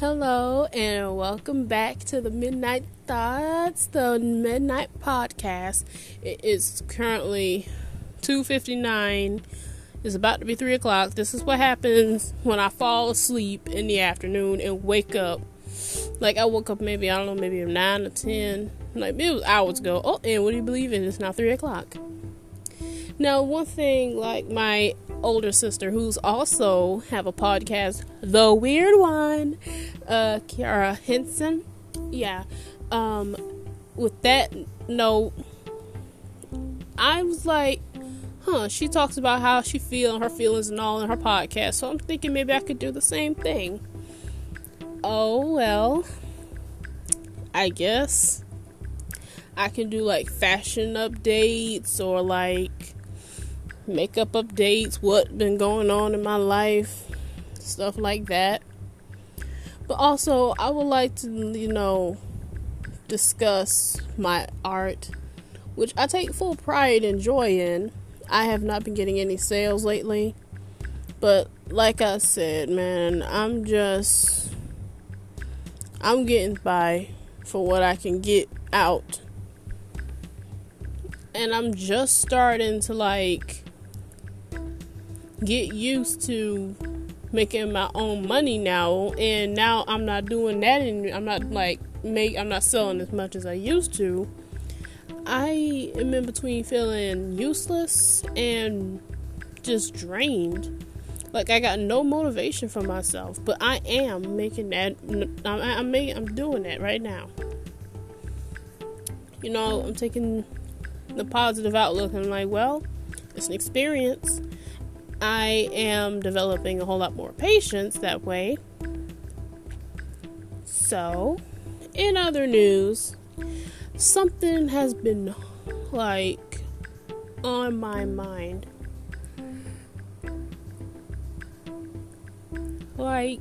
Hello and welcome back to the Midnight Thoughts, the Midnight Podcast. It is currently 2.59. It's about to be 3 o'clock. This is what happens when I fall asleep in the afternoon and wake up. Like I woke up maybe, I don't know, maybe 9 or 10. Like it was hours ago. Oh, and what do you believe it? It's now 3 o'clock. Now, one thing, like my older sister, who's also have a podcast, the weird one, uh, Kiara Henson. Yeah. Um, with that note, I was like, huh, she talks about how she feel and her feelings and all in her podcast. So I'm thinking maybe I could do the same thing. Oh well. I guess I can do like fashion updates or like makeup updates, what's been going on in my life, stuff like that. But also, I would like to, you know, discuss my art, which I take full pride and joy in. I have not been getting any sales lately, but like I said, man, I'm just I'm getting by for what I can get out. And I'm just starting to like get used to making my own money now and now I'm not doing that and I'm not like make I'm not selling as much as I used to. I am in between feeling useless and just drained. Like I got no motivation for myself, but I am making that. I'm, I'm making. I'm doing that right now. You know, I'm taking the positive outlook. I'm like, well, it's an experience. I am developing a whole lot more patience that way. So, in other news, something has been like on my mind. Like,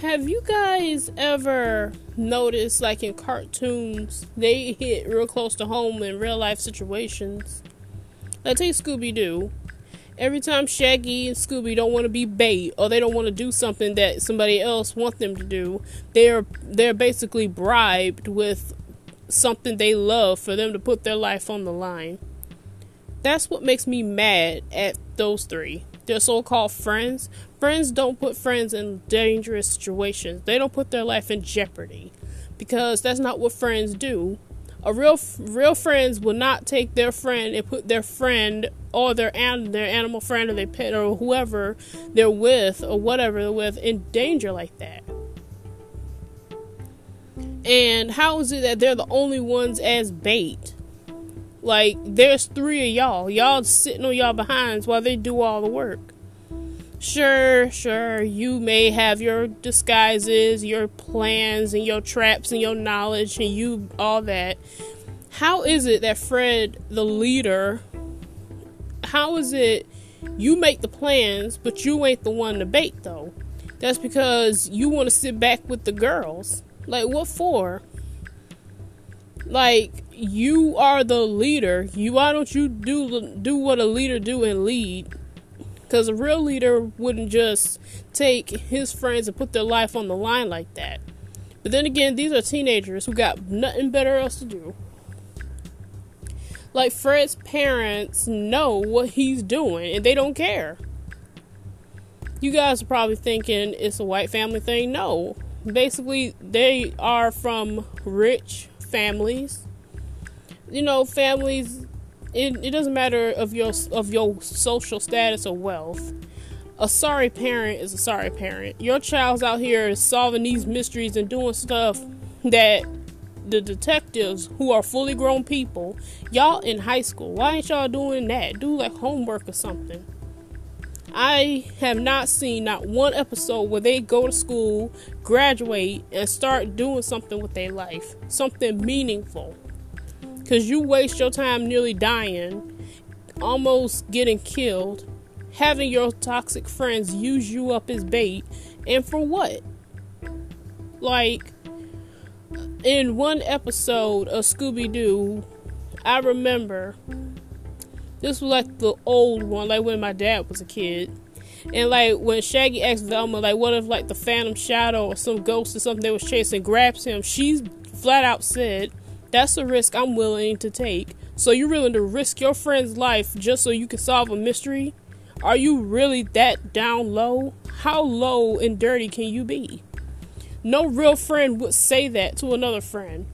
have you guys ever noticed, like in cartoons, they hit real close to home in real life situations? Like, take Scooby Doo every time Shaggy and Scooby don't want to be bait or they don't want to do something that somebody else wants them to do, they're they're basically bribed with something they love for them to put their life on the line. That's what makes me mad at those three. They're so-called friends. Friends don't put friends in dangerous situations. They don't put their life in jeopardy because that's not what friends do a real real friends will not take their friend and put their friend or their an, their animal friend or their pet or whoever they're with or whatever they're with in danger like that. And how is it that they're the only ones as bait? Like there's three of y'all. Y'all sitting on y'all behinds while they do all the work. Sure, sure, you may have your disguises, your plans, and your traps, and your knowledge, and you all that. How is it that Fred, the leader, how is it you make the plans, but you ain't the one to bait, though? That's because you want to sit back with the girls. Like, what for? Like, you are the leader. You why don't you do do what a leader do and lead? Because a real leader wouldn't just take his friends and put their life on the line like that. But then again, these are teenagers who got nothing better else to do. Like Fred's parents know what he's doing and they don't care. You guys are probably thinking it's a white family thing. No. Basically, they are from rich families. You know, families it, it doesn't matter of your of your social status or wealth. A sorry parent is a sorry parent. Your child's out here solving these mysteries and doing stuff that the detectives who are fully grown people, y'all in high school, why ain't y'all doing that? Do like homework or something. I have not seen not one episode where they go to school, graduate, and start doing something with their life, something meaningful. Because you waste your time nearly dying, almost getting killed, having your toxic friends use you up as bait, and for what? Like, in one episode of Scooby Doo, I remember this was like the old one, like when my dad was a kid. And like when Shaggy asks Velma, like, what if like the Phantom Shadow or some ghost or something they was chasing grabs him? She's flat out said, "That's a risk I'm willing to take." So you're willing to risk your friend's life just so you can solve a mystery? Are you really that down low? How low and dirty can you be? No real friend would say that to another friend.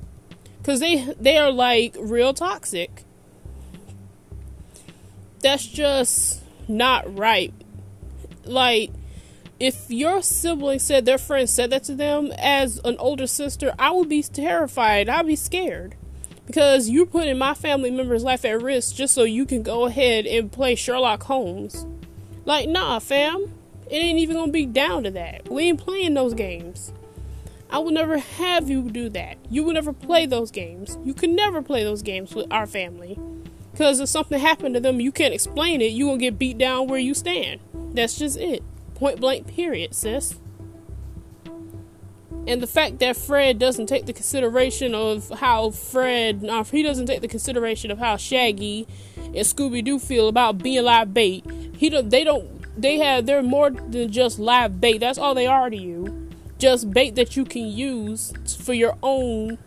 Cuz they they are like real toxic. That's just not right. Like if your sibling said their friend said that to them as an older sister, I would be terrified. I'd be scared because you're putting my family member's life at risk just so you can go ahead and play Sherlock Holmes. Like, nah, fam. It ain't even gonna be down to that. We ain't playing those games. I will never have you do that. You will never play those games. You can never play those games with our family. Because if something happened to them, you can't explain it, you gonna get beat down where you stand. That's just it. Point blank, period, sis. And the fact that Fred doesn't take the consideration of how Fred, no, he doesn't take the consideration of how Shaggy and Scooby Doo feel about being live bait. He don't, they don't, they have, they're more than just live bait. That's all they are to you. Just bait that you can use for your own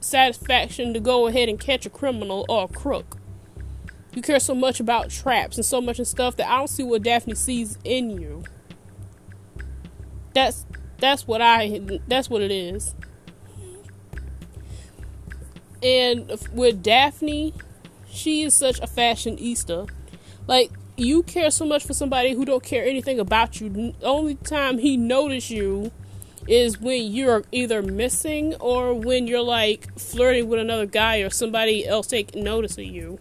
satisfaction to go ahead and catch a criminal or a crook. You care so much about traps and so much and stuff that I don't see what Daphne sees in you. That's that's what I. That's what it is. And with Daphne, she is such a fashionista. Like you care so much for somebody who don't care anything about you. The only time he notice you is when you're either missing or when you're like flirting with another guy or somebody else take notice of you.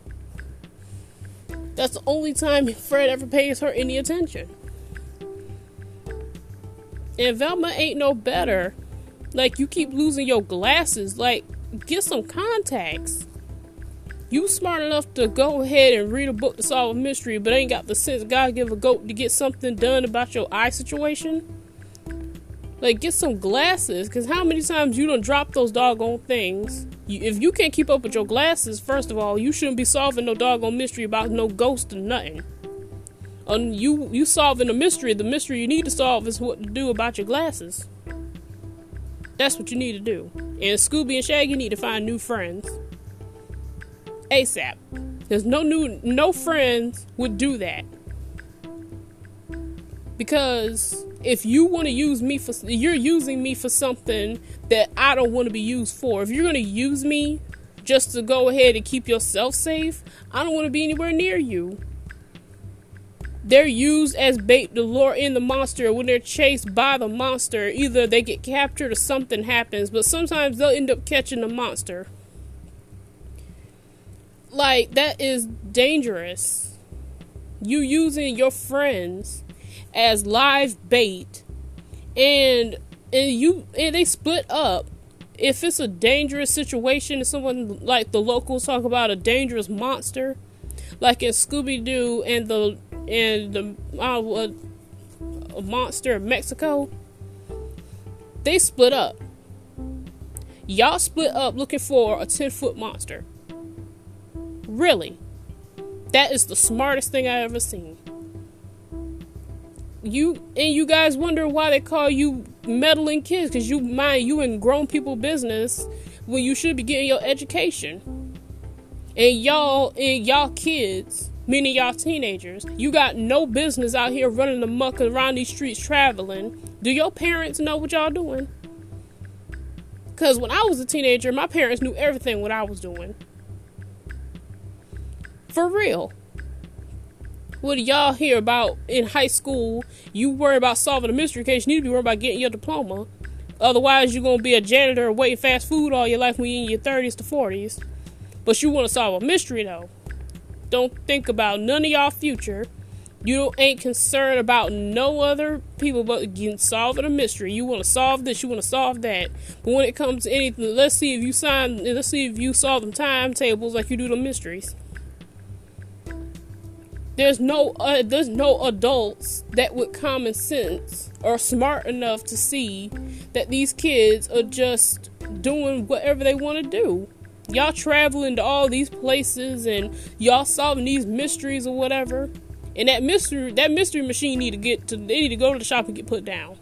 That's the only time Fred ever pays her any attention. And Velma ain't no better. Like, you keep losing your glasses. Like, get some contacts. You smart enough to go ahead and read a book to solve a mystery, but ain't got the sense God give a goat to get something done about your eye situation. Like, get some glasses, because how many times you don't drop those doggone things? You, if you can't keep up with your glasses, first of all, you shouldn't be solving no doggone mystery about no ghost or nothing. Um, you you solving a mystery. The mystery you need to solve is what to do about your glasses. That's what you need to do. And Scooby and Shaggy need to find new friends. ASAP. There's no new no friends would do that. Because if you want to use me for you're using me for something that I don't want to be used for. If you're going to use me just to go ahead and keep yourself safe, I don't want to be anywhere near you. They're used as bait to lure in the monster when they're chased by the monster. Either they get captured or something happens, but sometimes they'll end up catching the monster. Like, that is dangerous. You using your friends as live bait and and you and they split up if it's a dangerous situation and someone like the locals talk about a dangerous monster like in scooby-doo and the and the uh, a monster of Mexico, they split up. Y'all split up looking for a 10 foot monster. Really? That is the smartest thing I ever seen. You and you guys wonder why they call you meddling kids because you mind you in grown people business when you should be getting your education. And y'all and y'all kids meaning y'all teenagers, you got no business out here running the muck around these streets traveling. Do your parents know what y'all doing? Because when I was a teenager, my parents knew everything what I was doing. For real. What do y'all hear about in high school? You worry about solving a mystery case, you need to be worried about getting your diploma. Otherwise, you're going to be a janitor waiting fast food all your life when you're in your 30s to 40s. But you want to solve a mystery, though don't think about none of y'all future. You ain't concerned about no other people but getting solving a mystery. You want to solve this, you want to solve that. But when it comes to anything, let's see if you sign. Let's see if you solve them timetables like you do the mysteries. There's no uh, there's no adults that with common sense are smart enough to see that these kids are just doing whatever they want to do y'all traveling to all these places and y'all solving these mysteries or whatever And that mystery that mystery machine need to get to they need to go to the shop and get put down.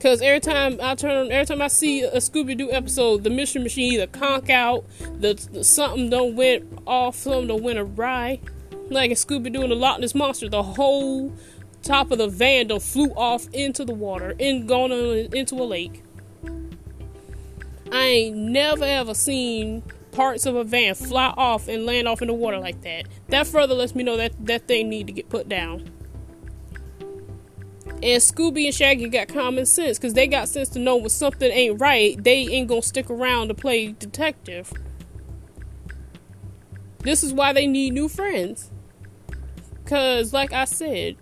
Cause every time I turn, every time I see a Scooby Doo episode, the mystery machine either conk out, the, the something don't went off, something don't went awry. Like in Scooby Doo and the Loch Ness monster, the whole top of the van don't flew off into the water and gone into a lake. I ain't never ever seen parts of a van fly off and land off in the water like that. That further lets me know that that thing need to get put down. And Scooby and Shaggy got common sense because they got sense to know when something ain't right, they ain't gonna stick around to play detective. This is why they need new friends. Cause like I said,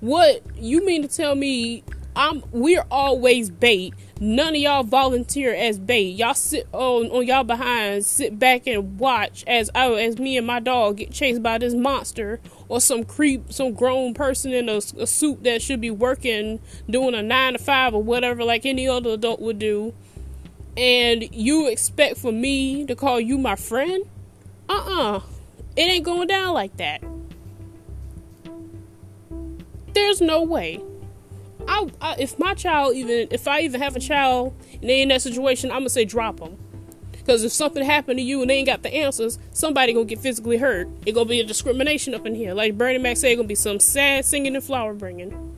what you mean to tell me I'm we're always bait None of y'all volunteer as bait. Y'all sit on on y'all behind, sit back and watch as I, as me and my dog get chased by this monster or some creep, some grown person in a, a suit that should be working, doing a nine to five or whatever, like any other adult would do. And you expect for me to call you my friend? Uh uh-uh. uh. It ain't going down like that. There's no way. I, I, if my child even if I even have a child and they in that situation, I'm gonna say drop them. Because if something happened to you and they ain't got the answers, somebody gonna get physically hurt. It gonna be a discrimination up in here. Like Bernie Mac said, gonna be some sad singing and flower bringing.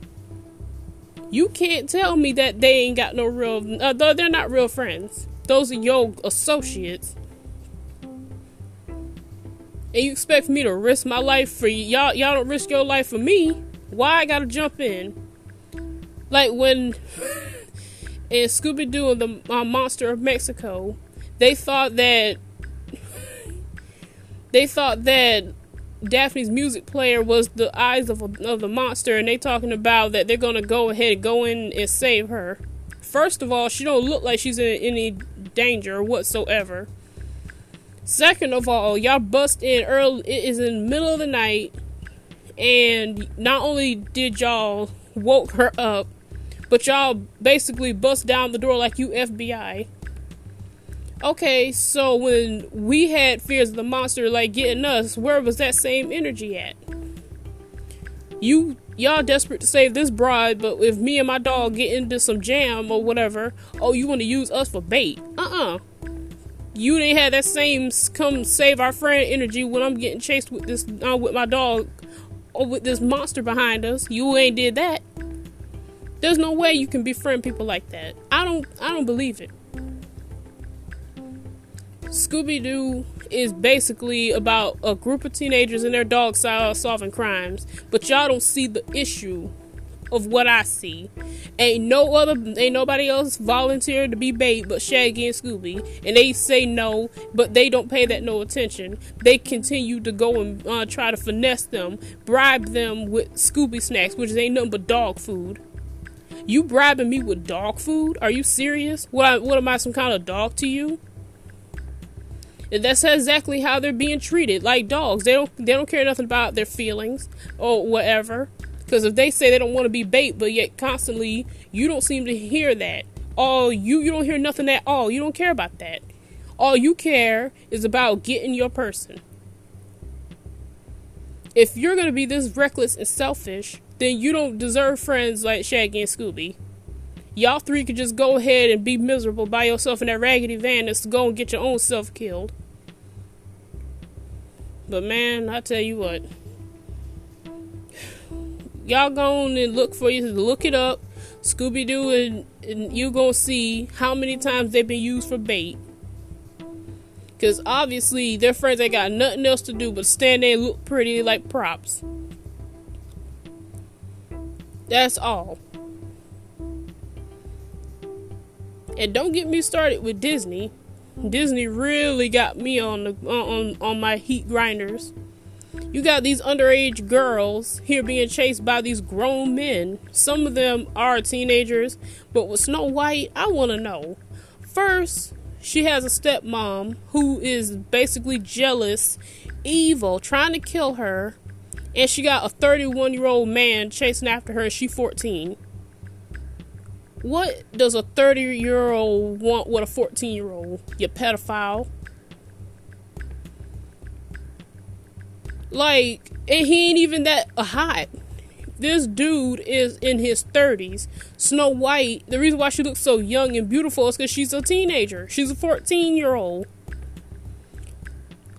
You can't tell me that they ain't got no real. Uh, they're not real friends. Those are your associates. And you expect me to risk my life for y'all? Y'all don't risk your life for me. Why I gotta jump in? Like when in Scooby Doo and the uh, Monster of Mexico, they thought that they thought that Daphne's music player was the eyes of, a, of the monster, and they talking about that they're gonna go ahead and go in and save her. First of all, she don't look like she's in any danger whatsoever. Second of all, y'all bust in early. It is in the middle of the night, and not only did y'all woke her up, but y'all basically bust down the door like you FBI. Okay, so when we had fears of the monster like getting us, where was that same energy at? You y'all desperate to save this bride, but if me and my dog get into some jam or whatever, oh you want to use us for bait? Uh-uh. You didn't have that same come save our friend energy when I'm getting chased with this uh, with my dog or with this monster behind us. You ain't did that. There's no way you can befriend people like that. I don't I don't believe it. Scooby Doo is basically about a group of teenagers and their dogs solving crimes, but y'all don't see the issue of what I see. Ain't no other, ain't nobody else volunteered to be bait but Shaggy and Scooby, and they say no, but they don't pay that no attention. They continue to go and uh, try to finesse them, bribe them with Scooby snacks, which ain't nothing but dog food. You bribing me with dog food? Are you serious? What, what am I, some kind of dog to you? that's exactly how they're being treated, like dogs. They don't they don't care nothing about their feelings or whatever. Because if they say they don't want to be bait, but yet constantly you don't seem to hear that. Oh, you you don't hear nothing at all. You don't care about that. All you care is about getting your person. If you're gonna be this reckless and selfish, then you don't deserve friends like Shaggy and Scooby. Y'all three could just go ahead and be miserable by yourself in that raggedy van and go and get your own self killed. But man, I tell you what. Y'all go on and look for you, look it up. Scooby Doo, and, and you gonna see how many times they've been used for bait. Because obviously, their friends ain't got nothing else to do but stand there and look pretty like props. That's all. And don't get me started with Disney. Disney really got me on the on on my heat grinders. You got these underage girls here being chased by these grown men. Some of them are teenagers, but with Snow White, I want to know. First, she has a stepmom who is basically jealous, evil, trying to kill her, and she got a 31 year old man chasing after her, and she's 14. What does a 30 year old want with a 14 year old? You pedophile. Like, and he ain't even that hot. This dude is in his 30s. Snow White, the reason why she looks so young and beautiful is because she's a teenager. She's a 14 year old.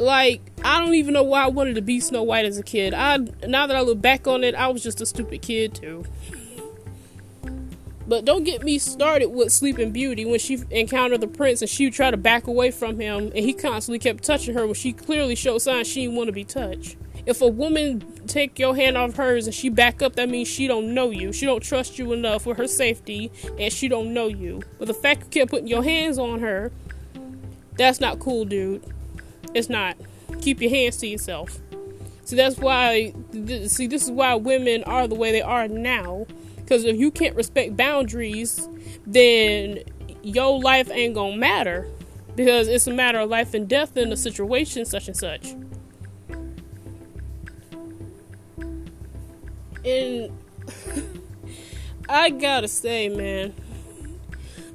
Like, I don't even know why I wanted to be Snow White as a kid. I now that I look back on it, I was just a stupid kid too. But don't get me started with Sleeping Beauty when she encountered the prince and she would try to back away from him and he constantly kept touching her when she clearly showed signs she didn't want to be touched. If a woman take your hand off hers and she back up, that means she don't know you. She don't trust you enough for her safety and she don't know you. But the fact you kept putting your hands on her, that's not cool, dude. It's not. Keep your hands to yourself. See, that's why. See, this is why women are the way they are now because if you can't respect boundaries, then your life ain't gonna matter. Because it's a matter of life and death in a situation such and such. And I gotta say, man,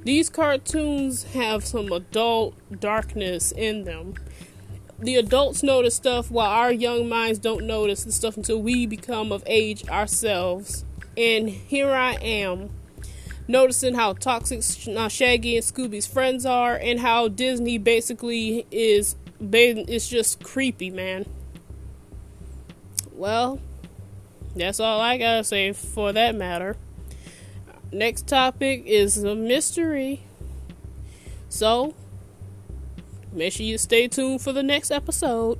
these cartoons have some adult darkness in them. The adults notice stuff while our young minds don't notice the stuff until we become of age ourselves and here I am noticing how toxic uh, Shaggy and Scooby's friends are, and how Disney basically is it's just creepy, man. Well, that's all I gotta say for that matter. Next topic is a mystery. So, make sure you stay tuned for the next episode.